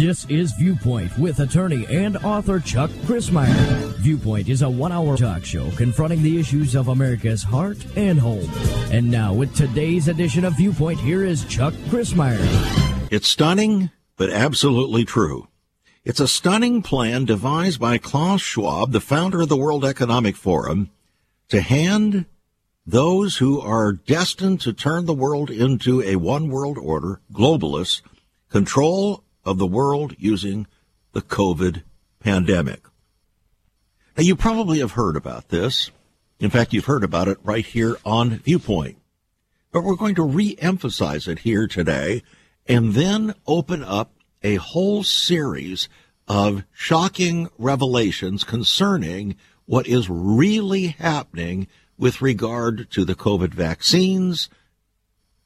This is Viewpoint with attorney and author Chuck Crismier. Viewpoint is a one hour talk show confronting the issues of America's heart and home. And now, with today's edition of Viewpoint, here is Chuck Crismier. It's stunning, but absolutely true. It's a stunning plan devised by Klaus Schwab, the founder of the World Economic Forum, to hand those who are destined to turn the world into a one world order, globalists, control of the world using the COVID pandemic. Now, you probably have heard about this. In fact, you've heard about it right here on Viewpoint. But we're going to re-emphasize it here today and then open up a whole series of shocking revelations concerning what is really happening with regard to the COVID vaccines,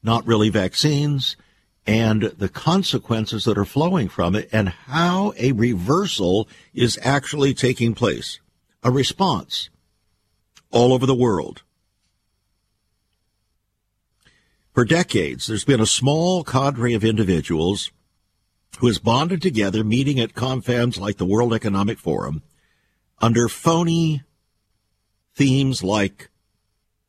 not really vaccines, and the consequences that are flowing from it and how a reversal is actually taking place. A response all over the world. For decades, there's been a small cadre of individuals who has bonded together, meeting at confabs like the World Economic Forum, under phony themes like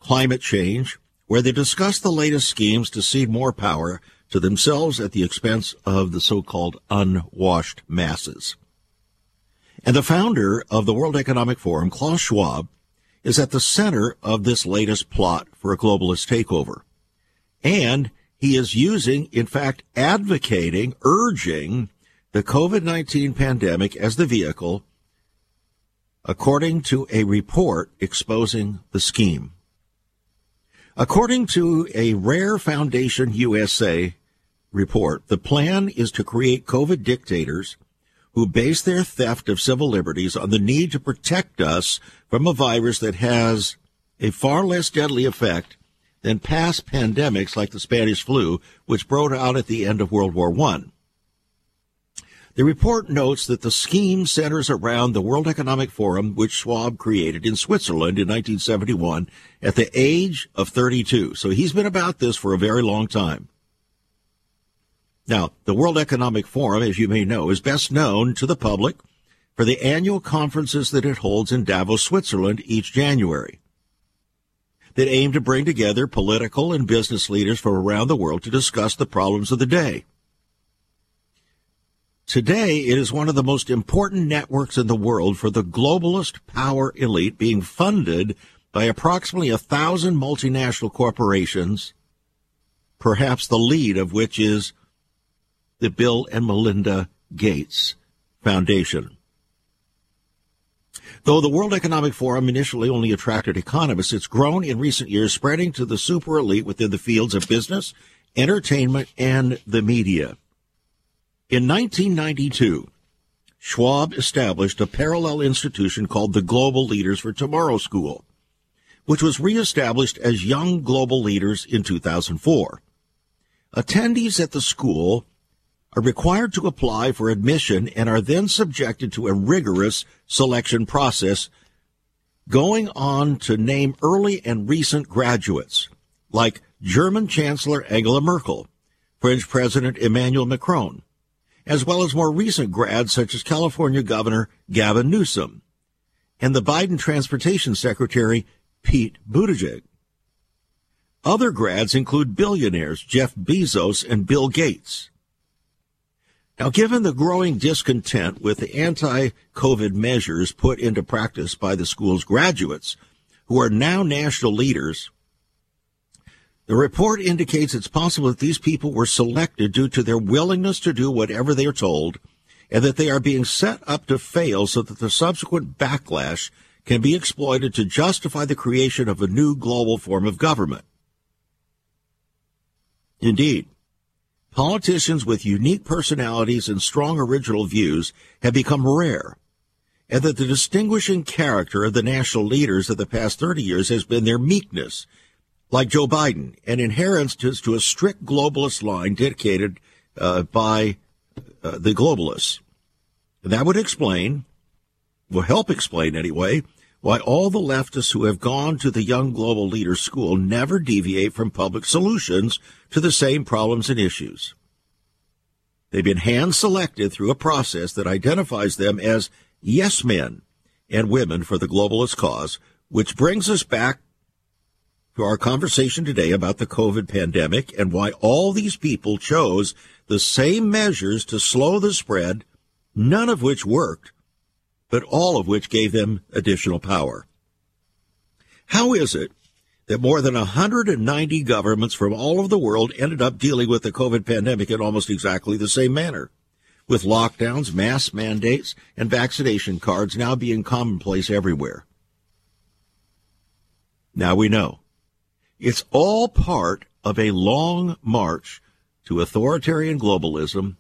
climate change, where they discuss the latest schemes to cede more power to themselves at the expense of the so-called unwashed masses. And the founder of the World Economic Forum, Klaus Schwab, is at the center of this latest plot for a globalist takeover. And he is using, in fact, advocating, urging the COVID-19 pandemic as the vehicle, according to a report exposing the scheme. According to a Rair Foundation USA report, the plan is to create COVID dictators who base their theft of civil liberties on the need to protect us from a virus that has a far less deadly effect than past pandemics like the Spanish flu, which broke out at the end of World War I. The report notes that the scheme centers around the World Economic Forum, which Schwab created in Switzerland in 1971 at the age of 32. So he's been about this for a very long time. Now, the World Economic Forum, as you may know, is best known to the public for the annual conferences that it holds in Davos, Switzerland each January that aim to bring together political and business leaders from around the world to discuss the problems of the day. Today, it is one of the most important networks in the world for the globalist power elite being funded by approximately a thousand multinational corporations, perhaps the lead of which is the Bill and Melinda Gates Foundation. Though the World Economic Forum initially only attracted economists, it's grown in recent years, spreading to the super elite within the fields of business, entertainment, and the media. In 1992, Schwab established a parallel institution called the Global Leaders for Tomorrow School, which was reestablished as Young Global Leaders in 2004. Attendees at the school are required to apply for admission and are then subjected to a rigorous selection process, going on to name early and recent graduates like German Chancellor Angela Merkel, French President Emmanuel Macron, as well as more recent grads such as California Governor Gavin Newsom and the Biden Transportation Secretary Pete Buttigieg. Other grads include billionaires Jeff Bezos and Bill Gates. Now, given the growing discontent with the anti-COVID measures put into practice by the school's graduates, who are now national leaders, the report indicates it's possible that these people were selected due to their willingness to do whatever they are told and that they are being set up to fail so that the subsequent backlash can be exploited to justify the creation of a new global form of government. Indeed, politicians with unique personalities and strong original views have become rare, and that the distinguishing character of the national leaders of the past 30 years has been their meekness like Joe Biden, and adherence to, a strict globalist line dedicated uh, by uh, the globalists. That would explain, will help explain anyway, why all the leftists who have gone to the Young Global Leaders School never deviate from public solutions to the same problems and issues. They've been hand selected through a process that identifies them as yes men and women for the globalist cause, which brings us back to our conversation today about the COVID pandemic and why all these people chose the same measures to slow the spread, none of which worked, but all of which gave them additional power. How is it that more than 190 governments from all over the world ended up dealing with the COVID pandemic in almost exactly the same manner? With lockdowns, mask mandates, and vaccination cards now being commonplace everywhere. Now we know. It's all part of a long march to authoritarian globalism,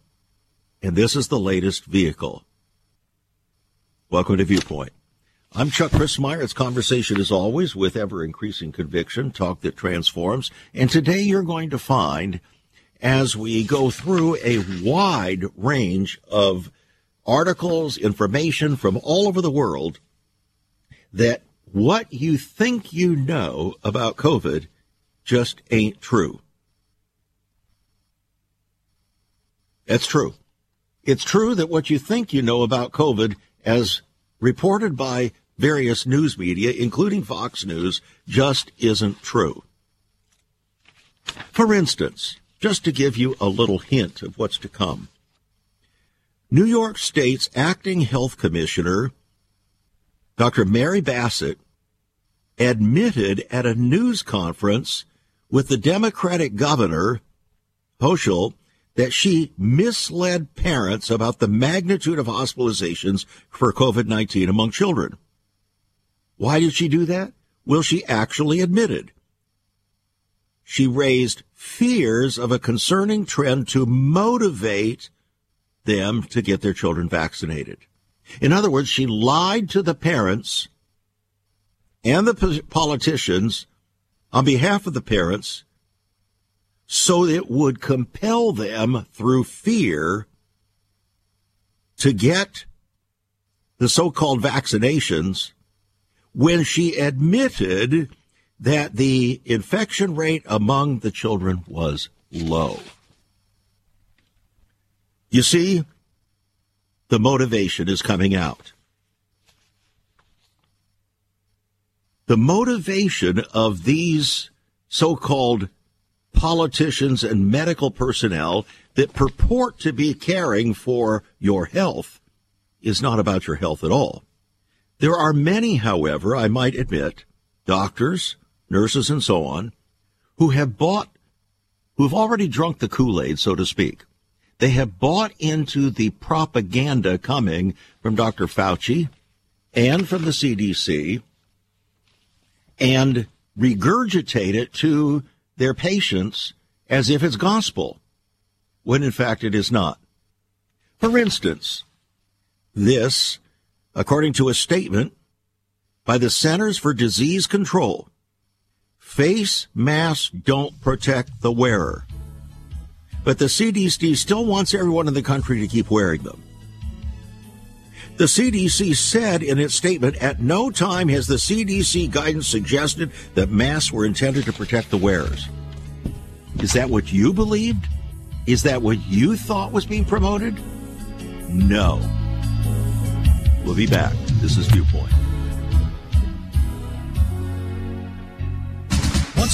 and this is the latest vehicle. Welcome to Viewpoint. I'm Chuck Crismier. It's conversation as always with ever increasing conviction, talk that transforms. And today you're going to find as we go through a wide range of articles, information from all over the world that what you think you know about COVID just ain't true. That's true. It's true that what you think you know about COVID, as reported by various news media, including Fox News, just isn't true. For instance, just to give you a little hint of what's to come, New York State's acting health commissioner, Dr. Mary Bassett, admitted at a news conference with the Democratic governor, Hochul, that she misled parents about the magnitude of hospitalizations for COVID 19 among children. Why did she do that? Well, she actually admitted. She raised fears of a concerning trend to motivate them to get their children vaccinated. In other words, she lied to the parents and the politicians on behalf of the parents so it would compel them through fear to get the so-called vaccinations when she admitted that the infection rate among the children was low. You see, the motivation is coming out. The motivation of these so-called politicians and medical personnel that purport to be caring for your health is not about your health at all. There are many, however, I might admit, doctors, nurses, and so on, who have bought, who've already drunk the Kool-Aid, so to speak. They have bought into the propaganda coming from Dr. Fauci and from the CDC and regurgitate it to their patients as if it's gospel, when in fact it is not. For instance, this, according to a statement by the Centers for Disease Control, face masks don't protect the wearer. But the CDC still wants everyone in the country to keep wearing them. The CDC said in its statement, at no time has the CDC guidance suggested that masks were intended to protect the wearers. Is that what you believed? Is that what you thought was being promoted? No. We'll be back. This is Viewpoint.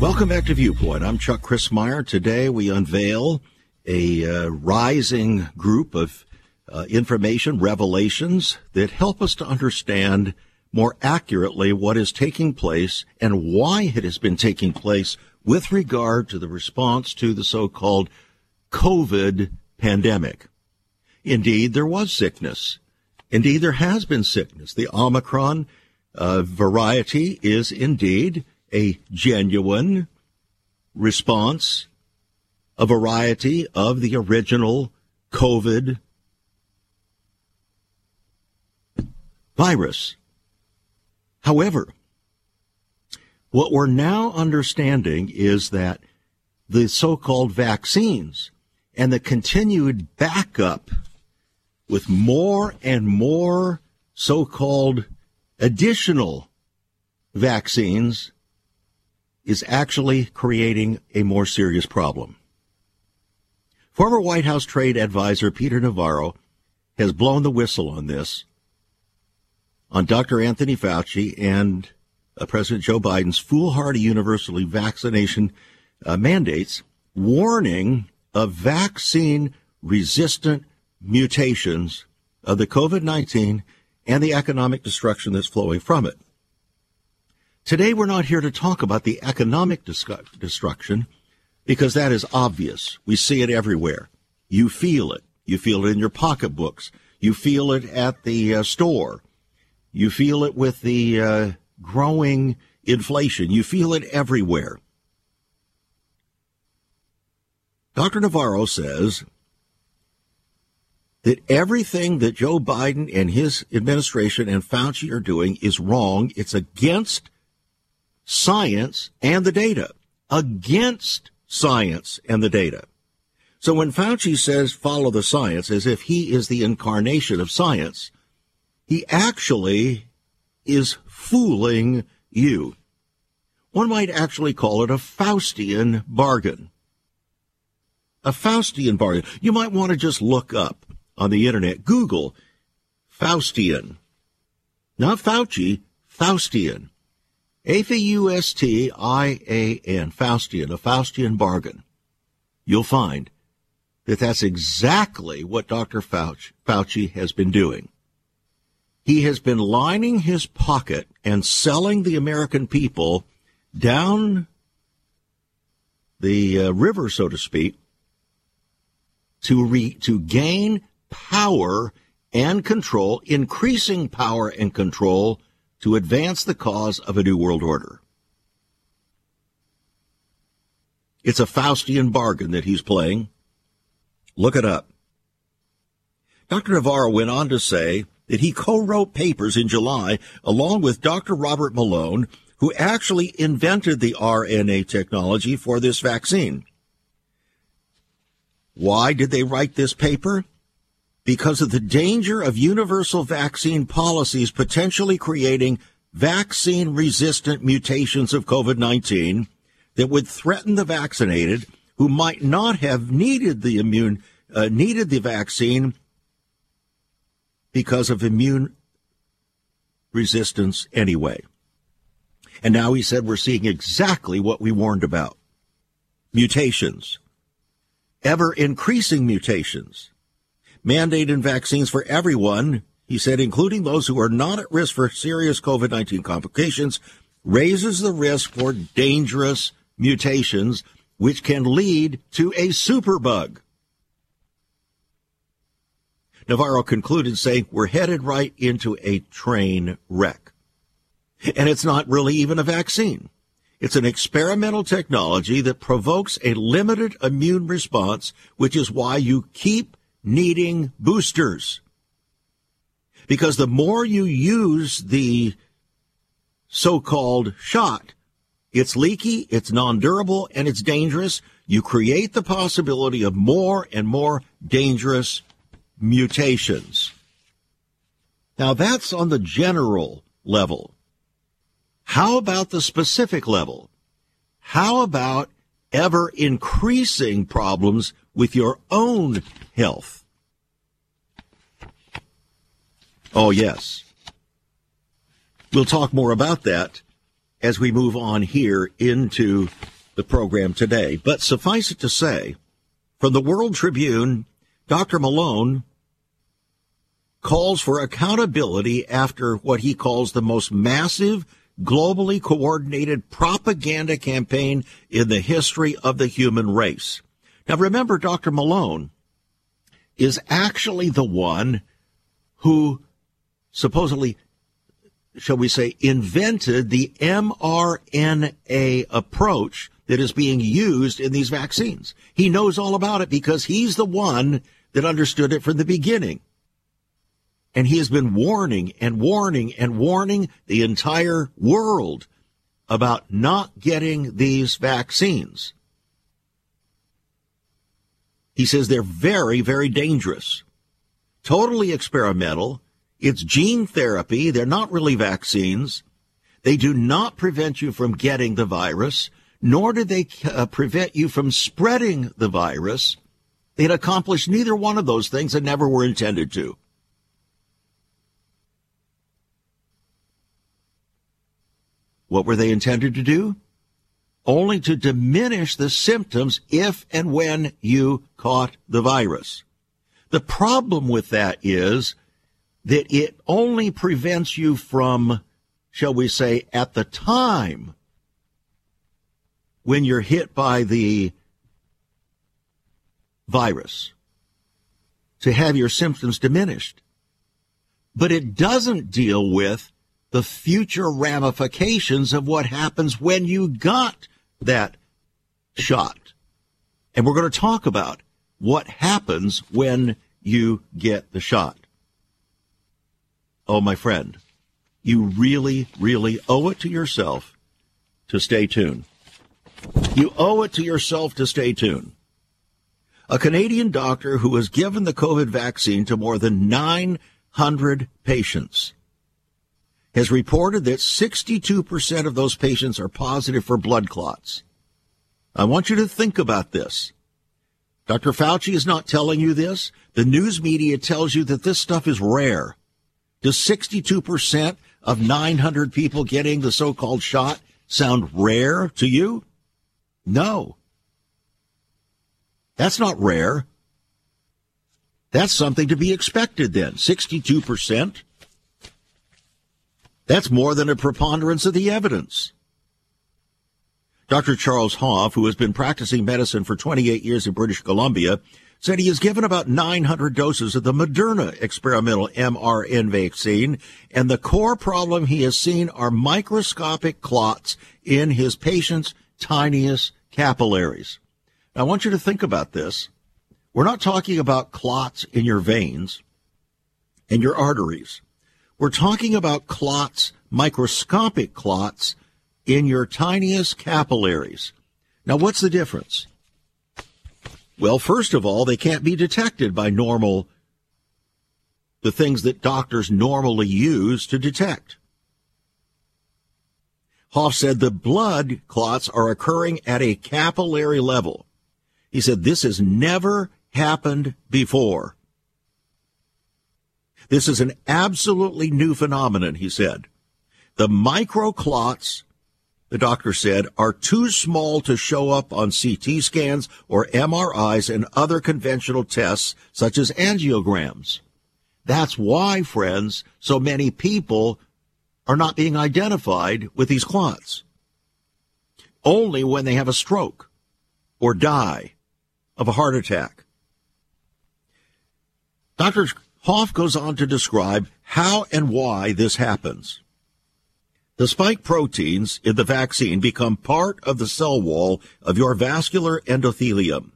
Welcome back to Viewpoint. I'm Chuck Crismier. Today we unveil a uh, rising group of uh, information, revelations that help us to understand more accurately what is taking place and why it has been taking place with regard to the response to the so-called COVID pandemic. Indeed, there was sickness. Indeed, there has been sickness. The Omicron uh, variety is indeed a genuine response, a variety of the original COVID virus. However, what we're now understanding is that the so-called vaccines and the continued backup with more and more so-called additional vaccines is actually creating a more serious problem. Former White House trade advisor Peter Navarro has blown the whistle on this, on Dr. Anthony Fauci and uh, President Joe Biden's foolhardy universally vaccination uh, mandates, warning of vaccine resistant mutations of the COVID 19 and the economic destruction that's flowing from it. Today, we're not here to talk about the economic destruction because that is obvious. We see it everywhere. You feel it. You feel it in your pocketbooks. You feel it at the uh, store. You feel it with the uh, growing inflation. You feel it everywhere. Dr. Navarro says that everything that Joe Biden and his administration and Fauci are doing is wrong. It's against science and the data. Against science and the data. So when Fauci says follow the science as if he is the incarnation of science, he actually is fooling you. One might actually call it a Faustian bargain. A Faustian bargain. You might want to just look up on the internet, Google Faustian. Not Fauci, Faustian. A-F-U-S-T-I-A-N, Faustian, a Faustian bargain. You'll find that that's exactly what Dr. Fauci, Fauci has been doing. He has been lining his pocket and selling the American people down the uh, river, so to speak, to re- to gain power and control, increasing power and control to advance the cause of a new world order. It's a Faustian bargain that he's playing. Look it up. Dr. Navarro went on to say that he co-wrote papers in July along with Dr. Robert Malone, who actually invented the RNA technology for this vaccine. Why did they write this paper? Because of the danger of universal vaccine policies potentially creating vaccine resistant mutations of COVID 19 that would threaten the vaccinated who might not have needed the immune, uh, needed the vaccine because of immune resistance anyway. And now he said we're seeing exactly what we warned about. Mutations. Ever increasing mutations mandating vaccines for everyone, he said, including those who are not at risk for serious COVID 19 complications, raises the risk for dangerous mutations, which can lead to a superbug. Navarro concluded saying, We're headed right into a train wreck. And it's not really even a vaccine. It's an experimental technology that provokes a limited immune response, which is why you keep needing boosters. Because the more you use the so-called shot, it's leaky, it's non-durable, and it's dangerous. You create the possibility of more and more dangerous mutations. Now that's on the general level. How about the specific level? How about ever increasing problems with your own health. Oh, yes. We'll talk more about that as we move on here into the program today. But suffice it to say, from the World Tribune, Dr. Malone calls for accountability after what he calls the most massive globally coordinated propaganda campaign in the history of the human race. Now remember, Dr. Malone is actually the one who supposedly, shall we say, invented the mRNA approach that is being used in these vaccines. He knows all about it because he's the one that understood it from the beginning. And he has been warning and warning and warning the entire world about not getting these vaccines. He says they're very, very dangerous, totally experimental. It's gene therapy. They're not really vaccines. They do not prevent you from getting the virus, nor do they uh, prevent you from spreading the virus. They had accomplished neither one of those things and never were intended to. What were they intended to do? Only to diminish the symptoms if and when you caught the virus. The problem with that is that it only prevents you from, shall we say, at the time when you're hit by the virus to have your symptoms diminished. But it doesn't deal with the future ramifications of what happens when you got that shot. And we're going to talk about what happens when you get the shot. Oh, my friend, you really, really owe it to yourself to stay tuned. You owe it to yourself to stay tuned. A Canadian doctor who has given the COVID vaccine to more than 900 patients has reported that 62% of those patients are positive for blood clots. I want you to think about this. Dr. Fauci is not telling you this. The news media tells you that this stuff is rare. Does 62% of 900 people getting the so-called shot sound rare to you? No. That's not rare. That's something to be expected then. 62%. That's more than a preponderance of the evidence. Dr. Charles Hoffe, who has been practicing medicine for 28 years in British Columbia, said he has given about 900 doses of the Moderna experimental mRNA vaccine, and the core problem he has seen are microscopic clots in his patients' tiniest capillaries. Now, I want you to think about this. We're not talking about clots in your veins and your arteries. We're talking about clots, microscopic clots in your tiniest capillaries. Now, what's the difference? Well, first of all, they can't be detected by normal, the things that doctors normally use to detect. Hoffe said the blood clots are occurring at a capillary level. He said this has never happened before. This is an absolutely new phenomenon, he said. The microclots, the doctor said, are too small to show up on CT scans or MRIs and other conventional tests such as angiograms. That's why, friends, so many people are not being identified with these clots. Only when they have a stroke or die of a heart attack. Dr. Hoffe goes on to describe how and why this happens. The spike proteins in the vaccine become part of the cell wall of your vascular endothelium.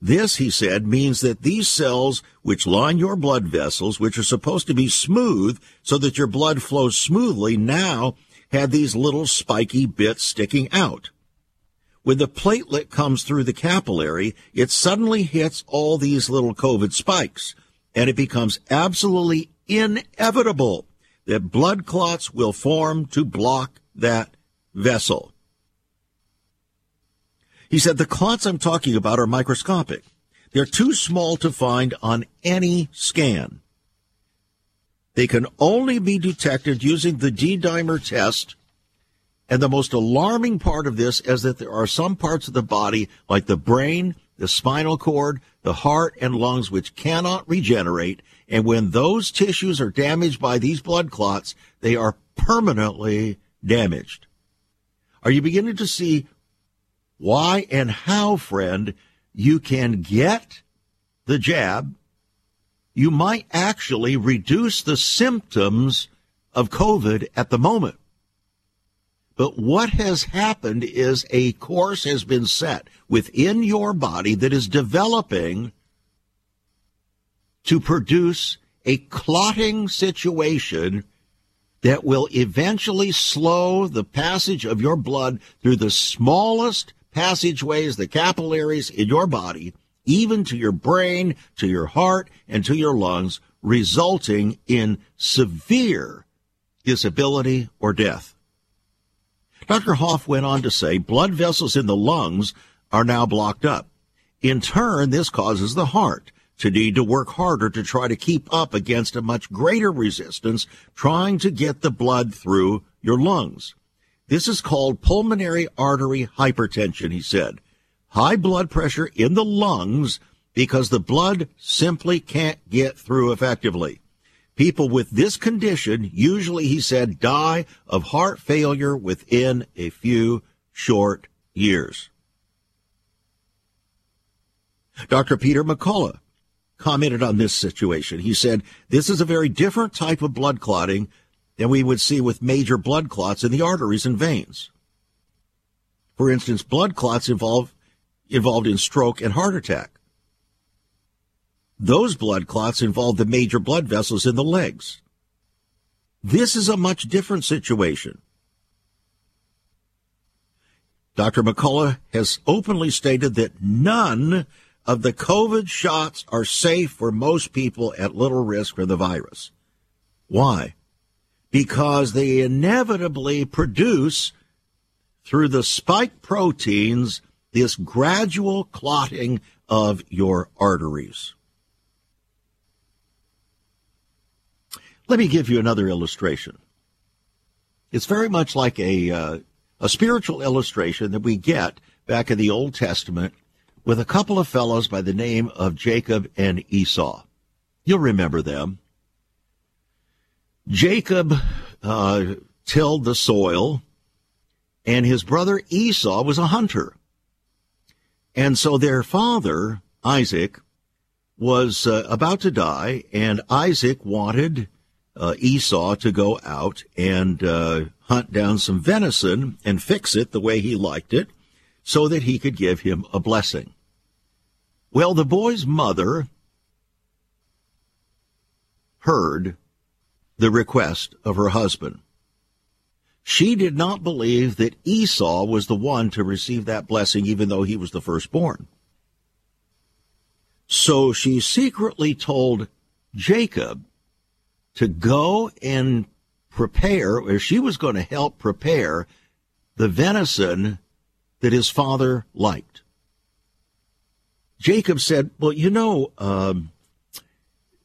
This, he said, means that these cells which line your blood vessels, which are supposed to be smooth so that your blood flows smoothly, now have these little spiky bits sticking out. When the platelet comes through the capillary, it suddenly hits all these little COVID spikes and it becomes absolutely inevitable that blood clots will form to block that vessel. He said the clots I'm talking about are microscopic. They're too small to find on any scan. They can only be detected using the D-dimer test. And the most alarming part of this is that there are some parts of the body, like the brain, the spinal cord, the heart and lungs, which cannot regenerate. And when those tissues are damaged by these blood clots, they are permanently damaged. Are you beginning to see why and how, friend, you can get the jab, you might actually reduce the symptoms of COVID at the moment. But what has happened is a course has been set within your body that is developing to produce a clotting situation that will eventually slow the passage of your blood through the smallest passageways, the capillaries in your body, even to your brain, to your heart, and to your lungs, resulting in severe disability or death. Dr. Hoffe went on to say blood vessels in the lungs are now blocked up. In turn, this causes the heart to need to work harder to try to keep up against a much greater resistance trying to get the blood through your lungs. This is called pulmonary artery hypertension, he said. High blood pressure in the lungs because the blood simply can't get through effectively. People with this condition usually, he said, die of heart failure within a few short years. Dr. Peter McCullough commented on this situation. He said, This is a very different type of blood clotting than we would see with major blood clots in the arteries and veins. For instance, blood clots involve, involved in stroke and heart attack. Those blood clots involve the major blood vessels in the legs. This is a much different situation. Dr. McCullough has openly stated that none of the COVID shots are safe for most people at little risk for the virus. Why? Because they inevitably produce, through the spike proteins, this gradual clotting of your arteries. Let me give you another illustration. It's very much like a, uh, a spiritual illustration that we get back in the Old Testament with a couple of fellows by the name of Jacob and Esau. You'll remember them. Jacob uh, tilled the soil, and his brother Esau was a hunter. And so their father, Isaac, was uh, about to die, and Isaac wanted uh, Esau to go out and uh, hunt down some venison and fix it the way he liked it so that he could give him a blessing. Well, the boy's mother heard the request of her husband. She did not believe that Esau was the one to receive that blessing, even though he was the firstborn. So she secretly told Jacob to go and prepare, or she was going to help prepare the venison that his father liked. Jacob said, Well, you know, um,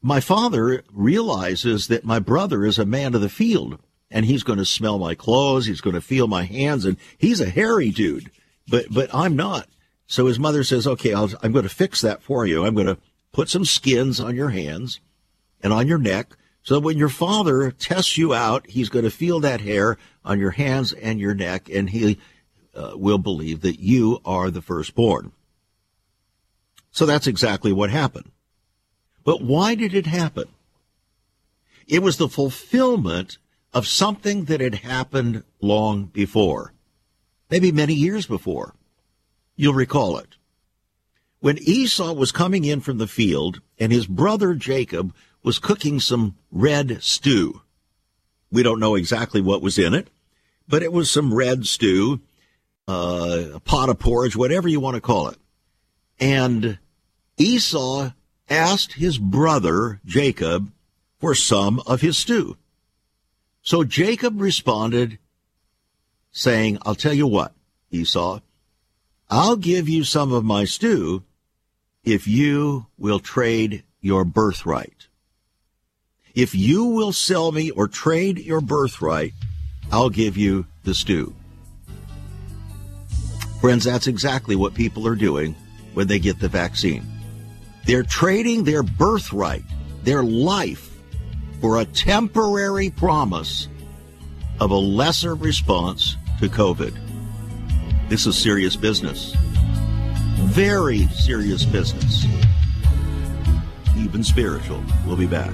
my father realizes that my brother is a man of the field and he's going to smell my clothes. He's going to feel my hands and he's a hairy dude, but, but I'm not. So his mother says, okay, i am going to fix that for you. I'm going to put some skins on your hands and on your neck. So when your father tests you out, he's going to feel that hair on your hands and your neck and he uh, will believe that you are the firstborn. So that's exactly what happened. But why did it happen? It was the fulfillment of something that had happened long before, maybe many years before. You'll recall it. When Esau was coming in from the field and his brother Jacob was cooking some red stew. We don't know exactly what was in it, but it was some red stew, uh, a pot of porridge, whatever you want to call it. And Esau asked his brother Jacob for some of his stew. So Jacob responded, saying, I'll tell you what, Esau, I'll give you some of my stew if you will trade your birthright. If you will sell me or trade your birthright, I'll give you the stew. Friends, that's exactly what people are doing when they get the vaccine. They're trading their birthright, their life, for a temporary promise of a lesser response to COVID. This is serious business. Very serious business. even spiritual. We'll be back.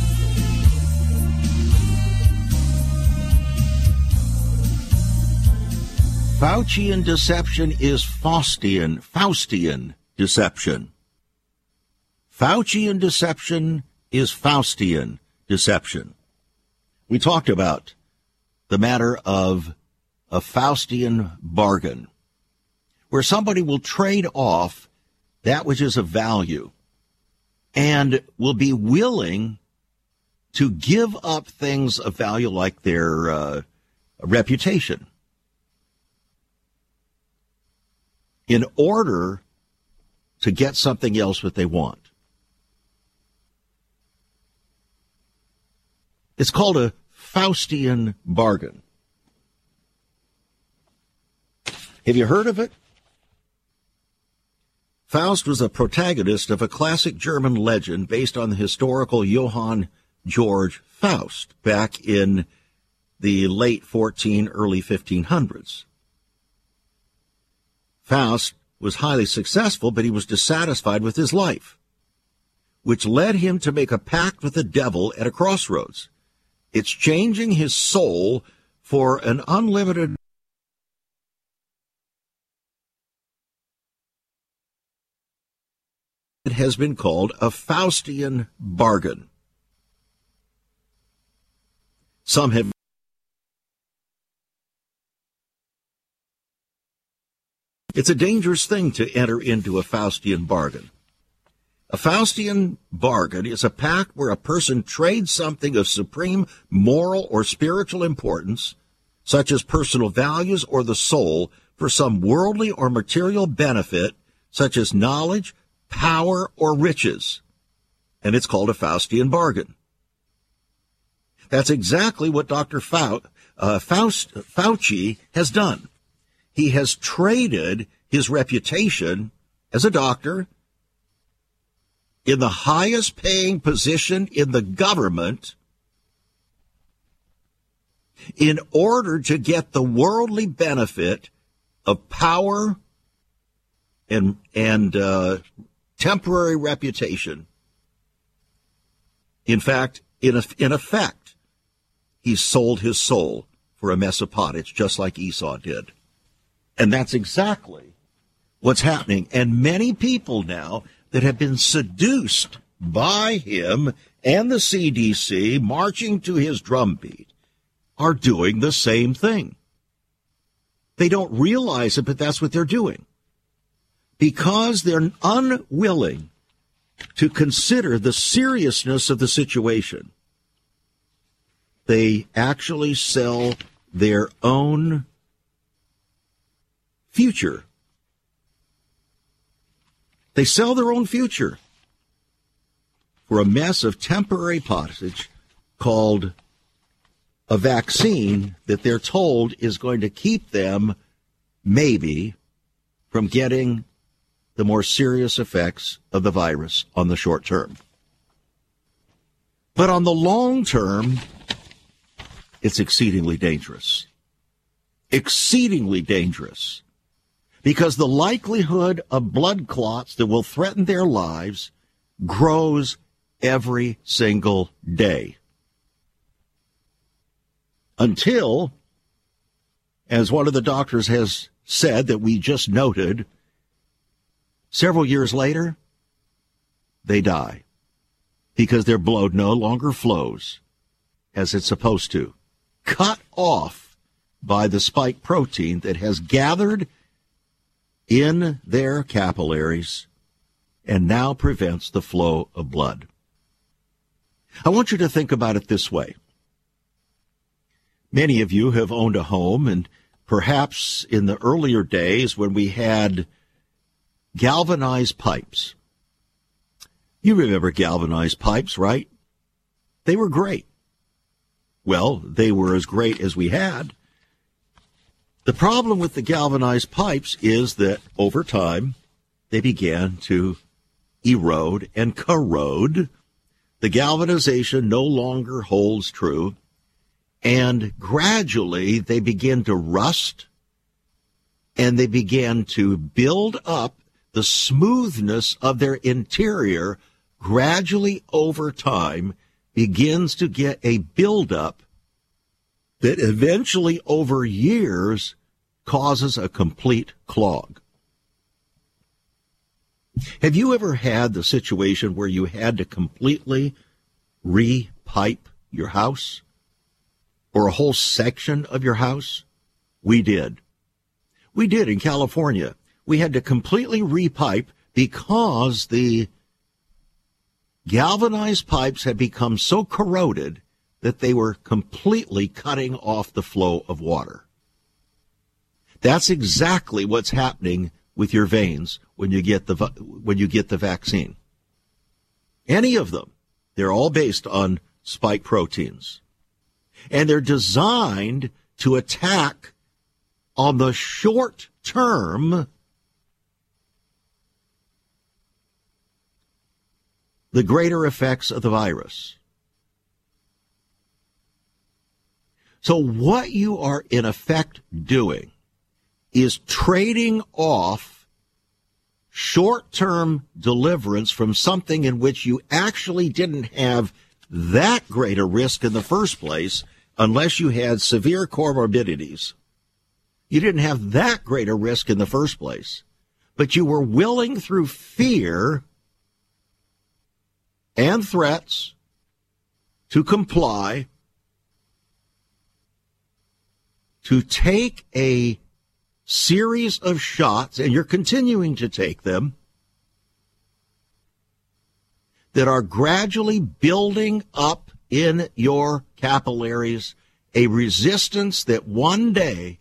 Faucian deception is Faustian, Faustian deception. Faucian deception is Faustian deception. We talked about the matter of a Faustian bargain, where somebody will trade off that which is of value and will be willing to give up things of value like their uh, reputation in order to get something else that they want. It's called a Faustian bargain. Have you heard of it? Faust was a protagonist of a classic German legend based on the historical Johann George Faust back in the late 14, early 1500s. Faust was highly successful, but he was dissatisfied with his life, which led him to make a pact with the devil at a crossroads. It's changing his soul for an unlimited it has been called a Faustian bargain. Some have It's a dangerous thing to enter into a Faustian bargain. A Faustian bargain is a pact where a person trades something of supreme moral or spiritual importance, such as personal values or the soul, for some worldly or material benefit, such as knowledge, power, or riches. And it's called a Faustian bargain. That's exactly what Dr. Fau- uh, Faust- Fauci has done. He has traded his reputation as a doctor in the highest paying position in the government in order to get the worldly benefit of power and and uh, temporary reputation. In fact, in a, in effect, he sold his soul for a mess of pottage, just like Esau did, and that's exactly what's happening. And many people now that have been seduced by him and the CDC marching to his drumbeat are doing the same thing. They don't realize it, but that's what they're doing. Because they're unwilling to consider the seriousness of the situation, they actually sell their own future they sell their own future for a mess of temporary pottage called a vaccine that they're told is going to keep them, maybe, from getting the more serious effects of the virus on the short term. But on the long term, it's exceedingly dangerous. Exceedingly dangerous because the likelihood of blood clots that will threaten their lives grows every single day. Until, as one of the doctors has said that we just noted, several years later, they die because their blood no longer flows as it's supposed to, cut off by the spike protein that has gathered in their capillaries and now prevents the flow of blood. I want you to think about it this way. Many of you have owned a home, and perhaps in the earlier days when we had galvanized pipes. You remember galvanized pipes, right? They were great. Well, they were as great as we had. The problem with the galvanized pipes is that over time, they began to erode and corrode. The galvanization no longer holds true. And gradually they begin to rust and they began to build up the smoothness of their interior gradually over time begins to get a buildup that eventually over years causes a complete clog. Have you ever had the situation where you had to completely repipe your house or a whole section of your house? We did. We did in California. We had to completely repipe because the galvanized pipes had become so corroded that they were completely cutting off the flow of water. That's exactly what's happening with your veins when you get the when you get the vaccine. Any of them, they're all based on spike proteins. And they're designed to attack on the short term the greater effects of the virus. So what you are in effect doing is trading off short-term deliverance from something in which you actually didn't have that great a risk in the first place unless you had severe comorbidities. You didn't have that great a risk in the first place, but you were willing through fear and threats to comply to take a series of shots, and you're continuing to take them, that are gradually building up in your capillaries a resistance that one day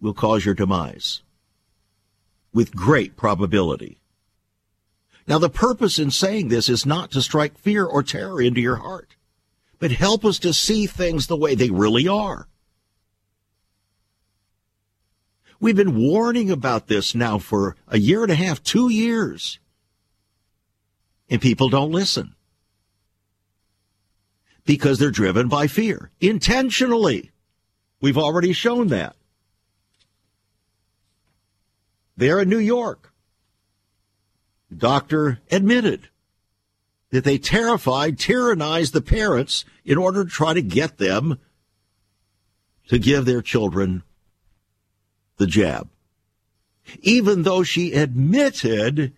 will cause your demise with great probability. Now, the purpose in saying this is not to strike fear or terror into your heart, but help us to see things the way they really are. We've been warning about this now for a year and a half, two years. And people don't listen. Because they're driven by fear. Intentionally. We've already shown that. There in New York, the doctor admitted that they terrified, tyrannized the parents in order to try to get them to give their children the jab. Even though she admitted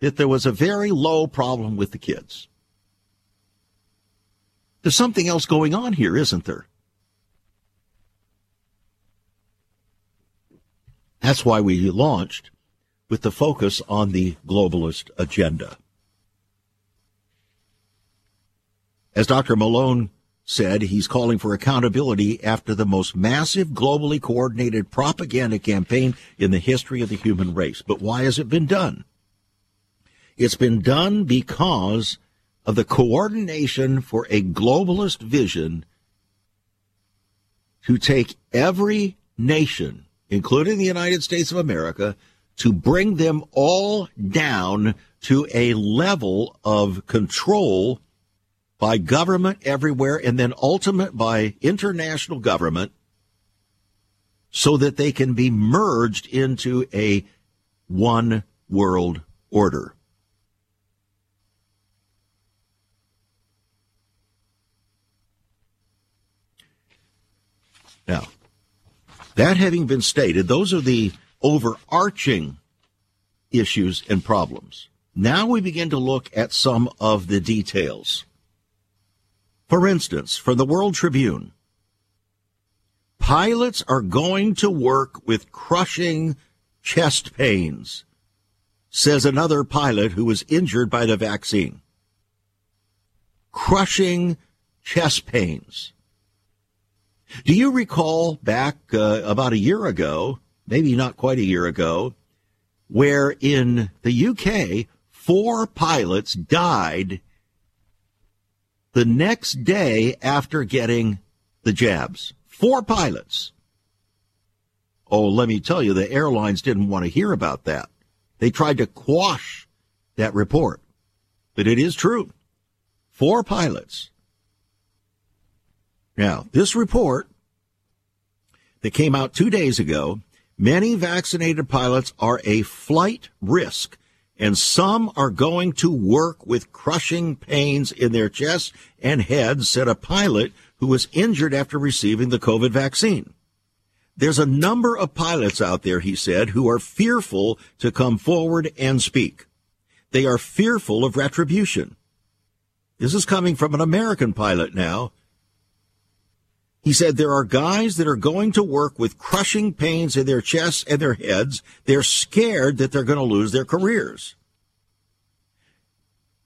that there was a very low problem with the kids. There's something else going on here, isn't there? That's why we launched with the focus on the globalist agenda. As Dr. Malone said he's calling for accountability after the most massive globally coordinated propaganda campaign in the history of the human race. But why has it been done? It's been done because of the coordination for a globalist vision to take every nation, including the United States of America, to bring them all down to a level of control by government everywhere and then ultimate by international government so that they can be merged into a one world order. Now, that having been stated, those are the overarching issues and problems. Now we begin to look at some of the details. For instance, from the World Tribune, pilots are going to work with crushing chest pains, says another pilot who was injured by the vaccine. Crushing chest pains. Do you recall back uh, about a year ago, maybe not quite a year ago, where in the UK, four pilots died the next day after getting the jabs? Four pilots. Oh, let me tell you, the airlines didn't want to hear about that. They tried to quash that report. But it is true. Four pilots now, this report that came out two days ago, many vaccinated pilots are a flight risk, and some are going to work with crushing pains in their chests and heads, said a pilot who was injured after receiving the COVID vaccine. There's a number of pilots out there, he said, who are fearful to come forward and speak. They are fearful of retribution. This is coming from an American pilot now he said there are guys that are going to work with crushing pains in their chests and their heads. They're scared that they're going to lose their careers.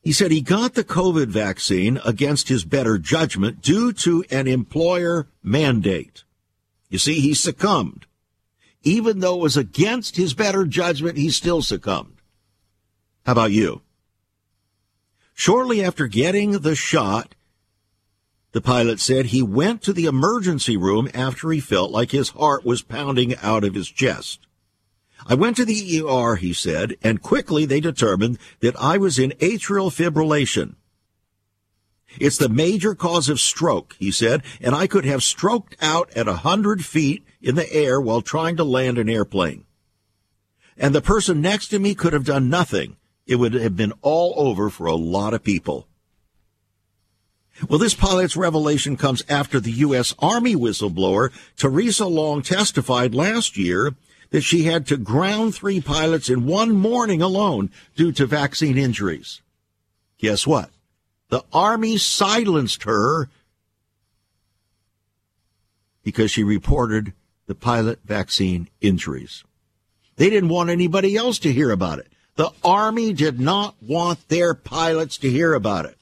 He said he got the COVID vaccine against his better judgment due to an employer mandate. You see, he succumbed. Even though it was against his better judgment, he still succumbed. How about you? Shortly after getting the shot, the pilot said he went to the emergency room after he felt like his heart was pounding out of his chest. I went to the ER, he said, and quickly they determined that I was in atrial fibrillation. It's the major cause of stroke, he said, and I could have stroked out at a hundred feet in the air while trying to land an airplane. And the person next to me could have done nothing. It would have been all over for a lot of people. Well, this pilot's revelation comes after the U.S. Army whistleblower Theresa Long testified last year that she had to ground three pilots in one morning alone due to vaccine injuries. Guess what? The Army silenced her because she reported the pilot vaccine injuries. They didn't want anybody else to hear about it. The Army did not want their pilots to hear about it.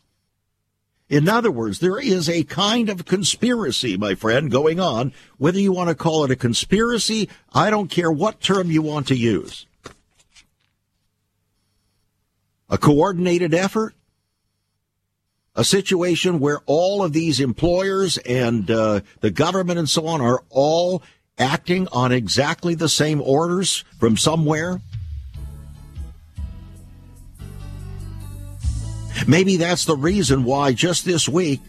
In other words, there is a kind of conspiracy, my friend, going on. Whether you want to call it a conspiracy, I don't care what term you want to use. A coordinated effort? A situation where all of these employers and uh, the government and so on are all acting on exactly the same orders from somewhere? Maybe that's the reason why just this week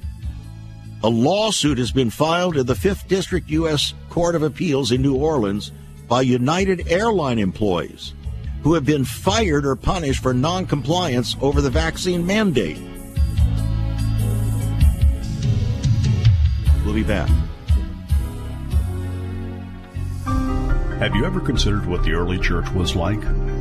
a lawsuit has been filed in the 5th District U.S. Court of Appeals in New Orleans by United Airline employees who have been fired or punished for noncompliance over the vaccine mandate. We'll be back. Have you ever considered what the early church was like?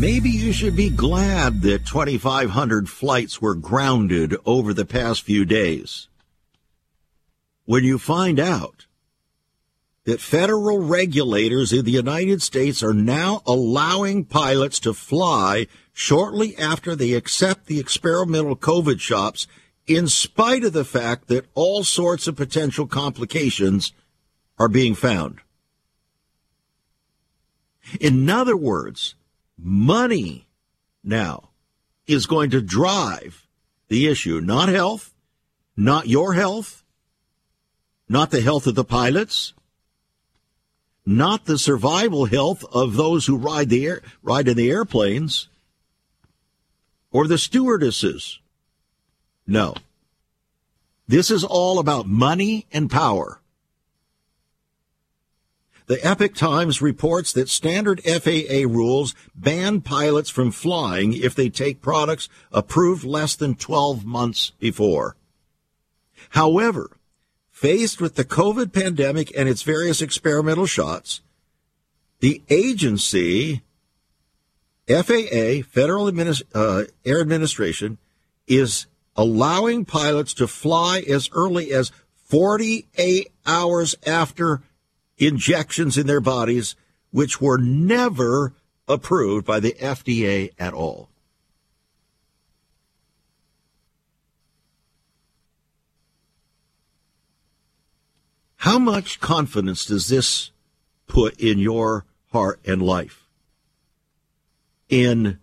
Maybe you should be glad that 2,500 flights were grounded over the past few days when you find out that federal regulators in the United States are now allowing pilots to fly shortly after they accept the experimental COVID shops, in spite of the fact that all sorts of potential complications are being found. In other words, money now is going to drive the issue, not health, not your health, not the health of the pilots, not the survival health of those who ride the air, ride in the airplanes or the stewardesses. No. This is all about money and power. The Epoch Times reports that standard FAA rules ban pilots from flying if they take products approved less than 12 months before. However, faced with the COVID pandemic and its various experimental shots, the agency, FAA, Federal Administ- uh, Air Administration, is allowing pilots to fly as early as 48 hours after injections in their bodies, which were never approved by the FDA at all. How much confidence does this put in your heart and life? In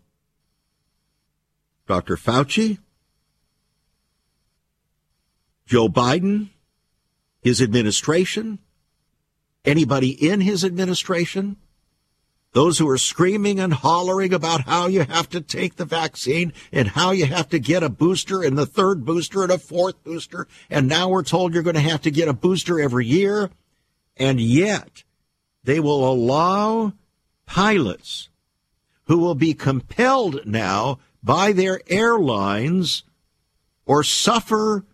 Dr. Fauci, Joe Biden, his administration, anybody in his administration, those who are screaming and hollering about how you have to take the vaccine and how you have to get a booster and the third booster and a fourth booster. And now we're told you're going to have to get a booster every year. And yet they will allow pilots who will be compelled now by their airlines or suffer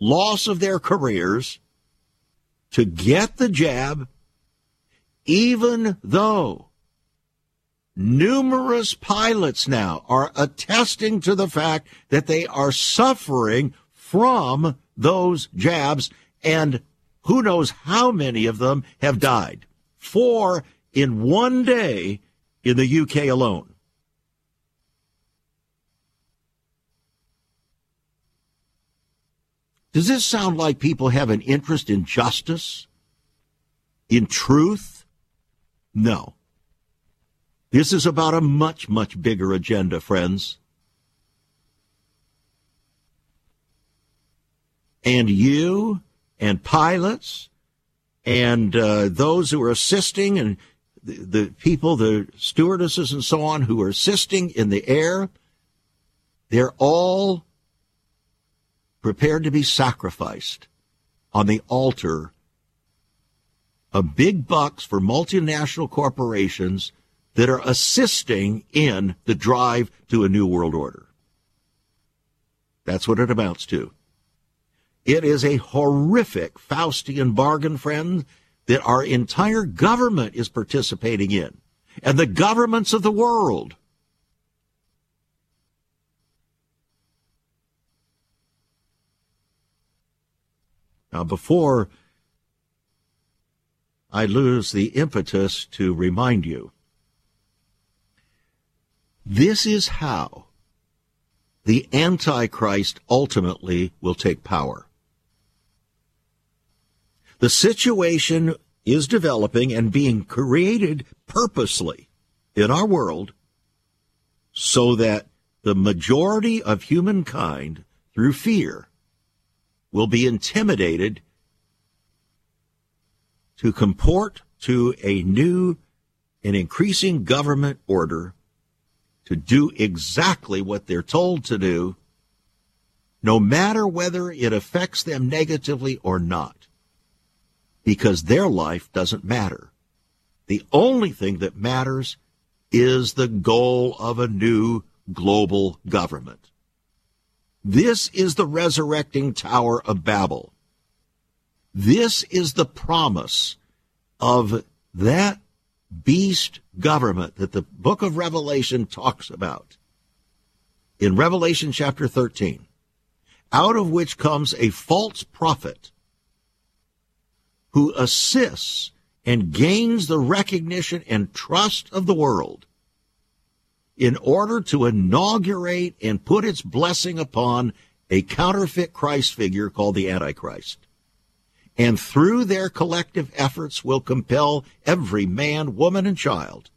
loss of their careers to get the jab, even though numerous pilots now are attesting to the fact that they are suffering from those jabs, and who knows how many of them have died. Four in one day in the UK alone. Does this sound like people have an interest in justice? In truth? No. This is about a much, much bigger agenda, friends. And you and pilots and uh, those who are assisting and the, the people, the stewardesses and so on who are assisting in the air, they're all prepared to be sacrificed on the altar of big bucks for multinational corporations that are assisting in the drive to a new world order. That's what it amounts to. It is a horrific Faustian bargain, friend, that our entire government is participating in, and the governments of the world. Now, before I lose the impetus to remind you, this is how the Antichrist ultimately will take power. The situation is developing and being created purposely in our world so that the majority of humankind, through fear, will be intimidated to comport to a new and increasing government order to do exactly what they're told to do, no matter whether it affects them negatively or not, because their life doesn't matter. The only thing that matters is the goal of a new global government. This is the resurrecting Tower of Babel. This is the promise of that beast government that the book of Revelation talks about. In Revelation chapter 13, out of which comes a false prophet who assists and gains the recognition and trust of the world in order to inaugurate and put its blessing upon a counterfeit Christ figure called the Antichrist. And through their collective efforts will compel every man, woman, and child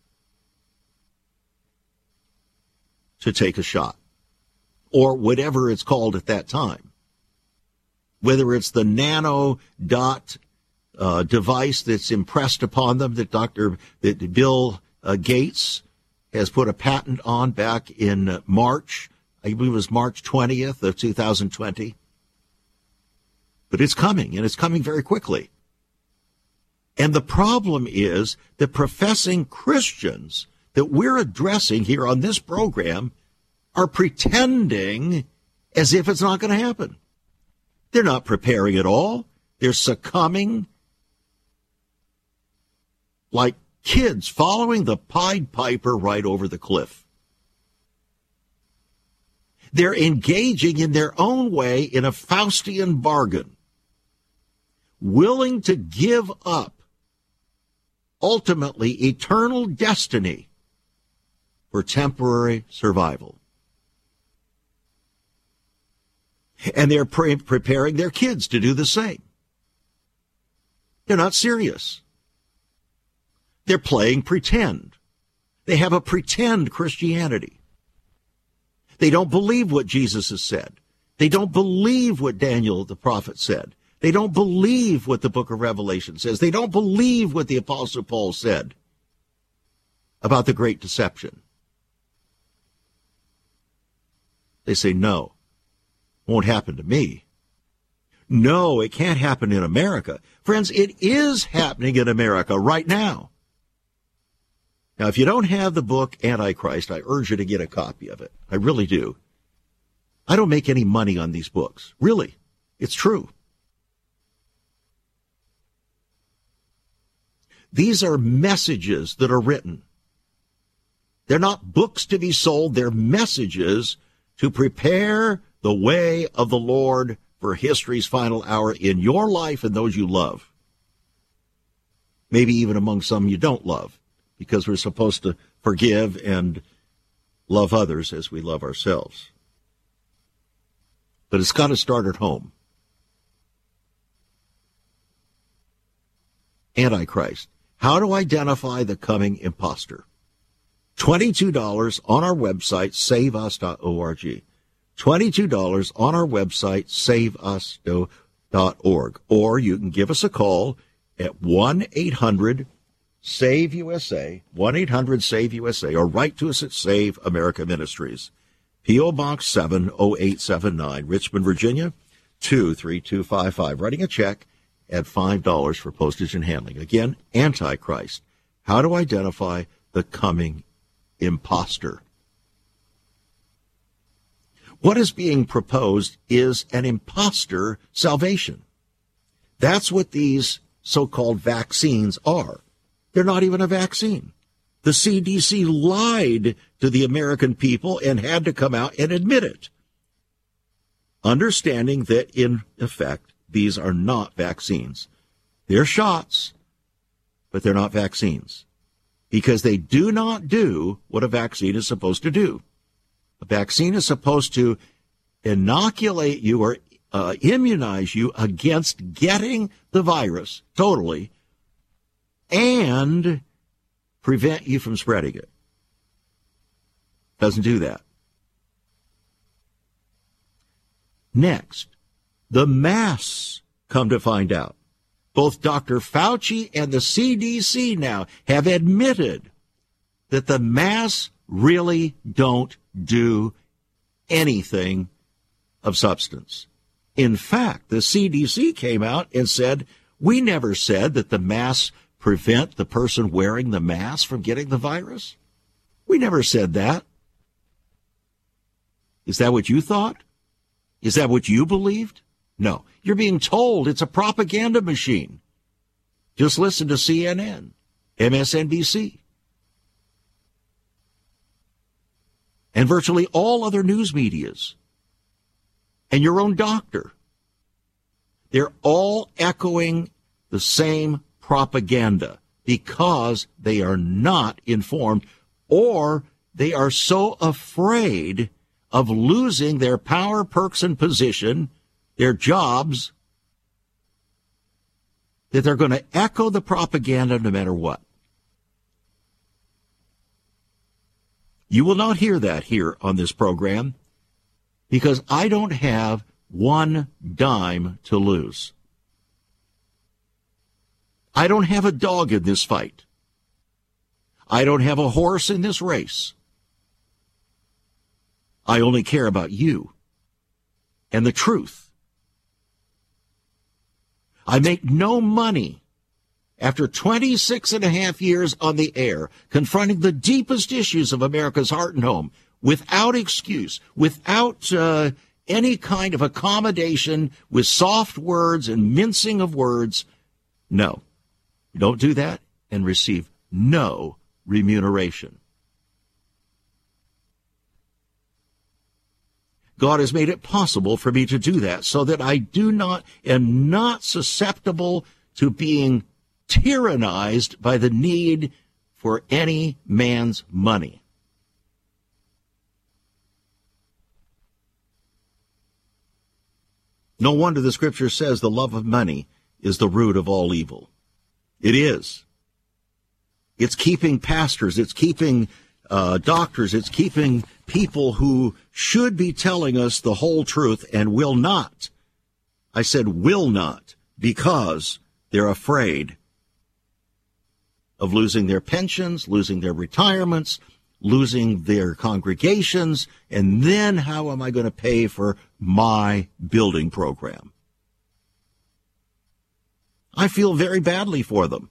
to take a shot or whatever it's called at that time. Whether it's the nano dot uh, device that's impressed upon them that Dr. that Bill uh, Gates has put a patent on back in March. I believe it was March 20th of 2020. But it's coming and it's coming very quickly. And the problem is that professing Christians that we're addressing here on this program are pretending as if it's not going to happen. They're not preparing at all. They're succumbing like kids following the Pied Piper right over the cliff. They're engaging in their own way in a Faustian bargain, willing to give up ultimately eternal destiny for temporary survival. And they're pre- preparing their kids to do the same. They're not serious. They're playing pretend. They have a pretend Christianity. They don't believe what Jesus has said. They don't believe what Daniel the prophet said. They don't believe what the book of Revelation says. They don't believe what the apostle Paul said about the great deception. They say, no, won't happen to me. No, it can't happen in America. Friends, it is happening in America right now. Now, if you don't have the book Antichrist, I urge you to get a copy of it. I really do. I don't make any money on these books. Really. It's true. These are messages that are written. They're not books to be sold. They're messages to prepare the way of the Lord for history's final hour in your life and those you love. Maybe even among some you don't love because we're supposed to forgive and love others as we love ourselves. But it's got to start at home. Antichrist. How to identify the coming impostor. $22 on our website, saveus.org. $22 on our website, saveus.org. Or you can give us a call at 1 800 Save USA, 1 800 Save USA, or write to us at Save America Ministries. P.O. Box 70879, Richmond, Virginia 23255. Writing a check at $5 for postage and handling. Again, Antichrist. How to identify the coming impostor. What is being proposed is an impostor salvation. That's what these so called vaccines are. They're not even a vaccine. The CDC lied to the American people and had to come out and admit it. Understanding that, in effect, these are not vaccines. They're shots, but they're not vaccines because they do not do what a vaccine is supposed to do. A vaccine is supposed to inoculate you or uh, immunize you against getting the virus totally and prevent you from spreading it. Doesn't do that. Next, the masks come to find out. Both Dr. Fauci and the CDC now have admitted that the masks really don't do anything of substance. In fact, the CDC came out and said, we never said that the masks prevent the person wearing the mask from getting the virus? We never said that. Is that what you thought? Is that what you believed? No. You're being told it's a propaganda machine. Just listen to CNN, MSNBC, and virtually all other news medias, and your own doctor. They're all echoing the same propaganda because they are not informed or they are so afraid of losing their power, perks, and position, their jobs, that they're going to echo the propaganda no matter what. You will not hear that here on this program because I don't have one dime to lose. I don't have a dog in this fight. I don't have a horse in this race. I only care about you and the truth. I make no money after 26 and a half years on the air, confronting the deepest issues of America's heart and home without excuse, without uh, any kind of accommodation with soft words and mincing of words. No, don't do that and receive no remuneration. God has made it possible for me to do that so that I do not, am not susceptible to being tyrannized by the need for any man's money. No wonder the scripture says the love of money is the root of all evil. It is. It's keeping pastors, it's keeping uh, doctors, it's keeping people who should be telling us the whole truth and will not. I said will not because they're afraid of losing their pensions, losing their retirements, losing their congregations, and then how am I going to pay for my building program? I feel very badly for them.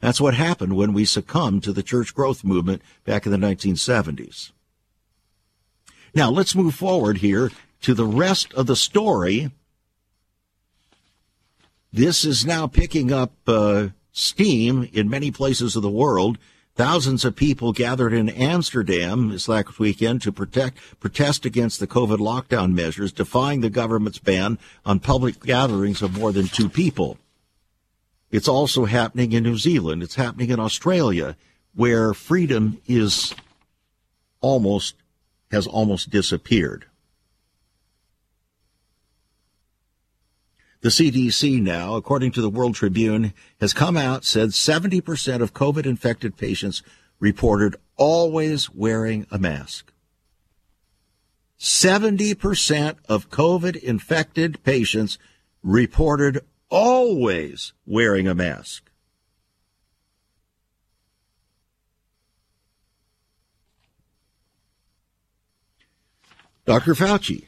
That's what happened when we succumbed to the church growth movement back in the 1970s. Now let's move forward here to the rest of the story. This is now picking up uh, steam in many places of the world. Thousands of people gathered in Amsterdam this last weekend to protect, protest against the COVID lockdown measures, defying the government's ban on public gatherings of more than two people. It's also happening in New Zealand. It's happening in Australia, where freedom is almost, has almost disappeared. The CDC now, according to the World Tribune, has come out, said 70% of COVID infected patients reported always wearing a mask. 70% of COVID infected patients reported always wearing a mask. Dr. Fauci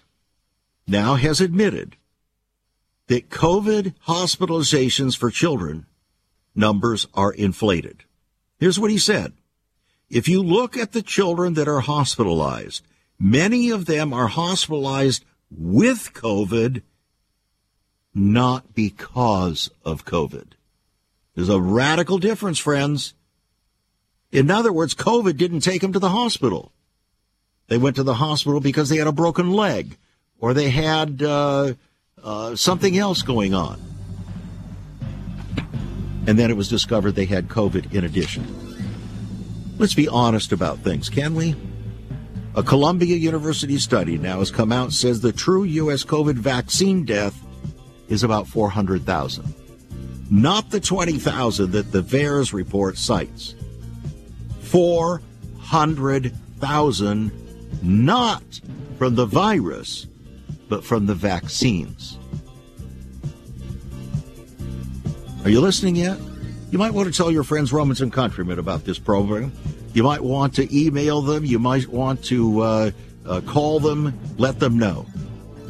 now has admitted that COVID hospitalizations for children numbers are inflated. Here's what he said. If you look at the children that are hospitalized, many of them are hospitalized with COVID not because of COVID. There's a radical difference, friends. In other words, COVID didn't take them to the hospital. They went to the hospital because they had a broken leg or they had uh, uh, something else going on. And then it was discovered they had COVID in addition. Let's be honest about things, can we? A Columbia University study now has come out says the true U.S. COVID vaccine death is about 400,000, not the 20,000 that the VAERS report cites. 400,000 not from the virus, but from the vaccines. Are you listening yet? You might want to tell your friends, Romans and countrymen, about this program. You might want to email them. You might want to uh, uh, call them, let them know.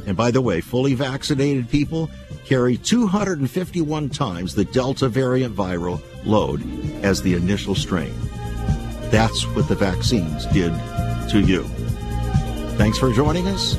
And by the way, fully vaccinated people carry 251 times the Delta variant viral load as the initial strain. That's what the vaccines did to you. Thanks for joining us.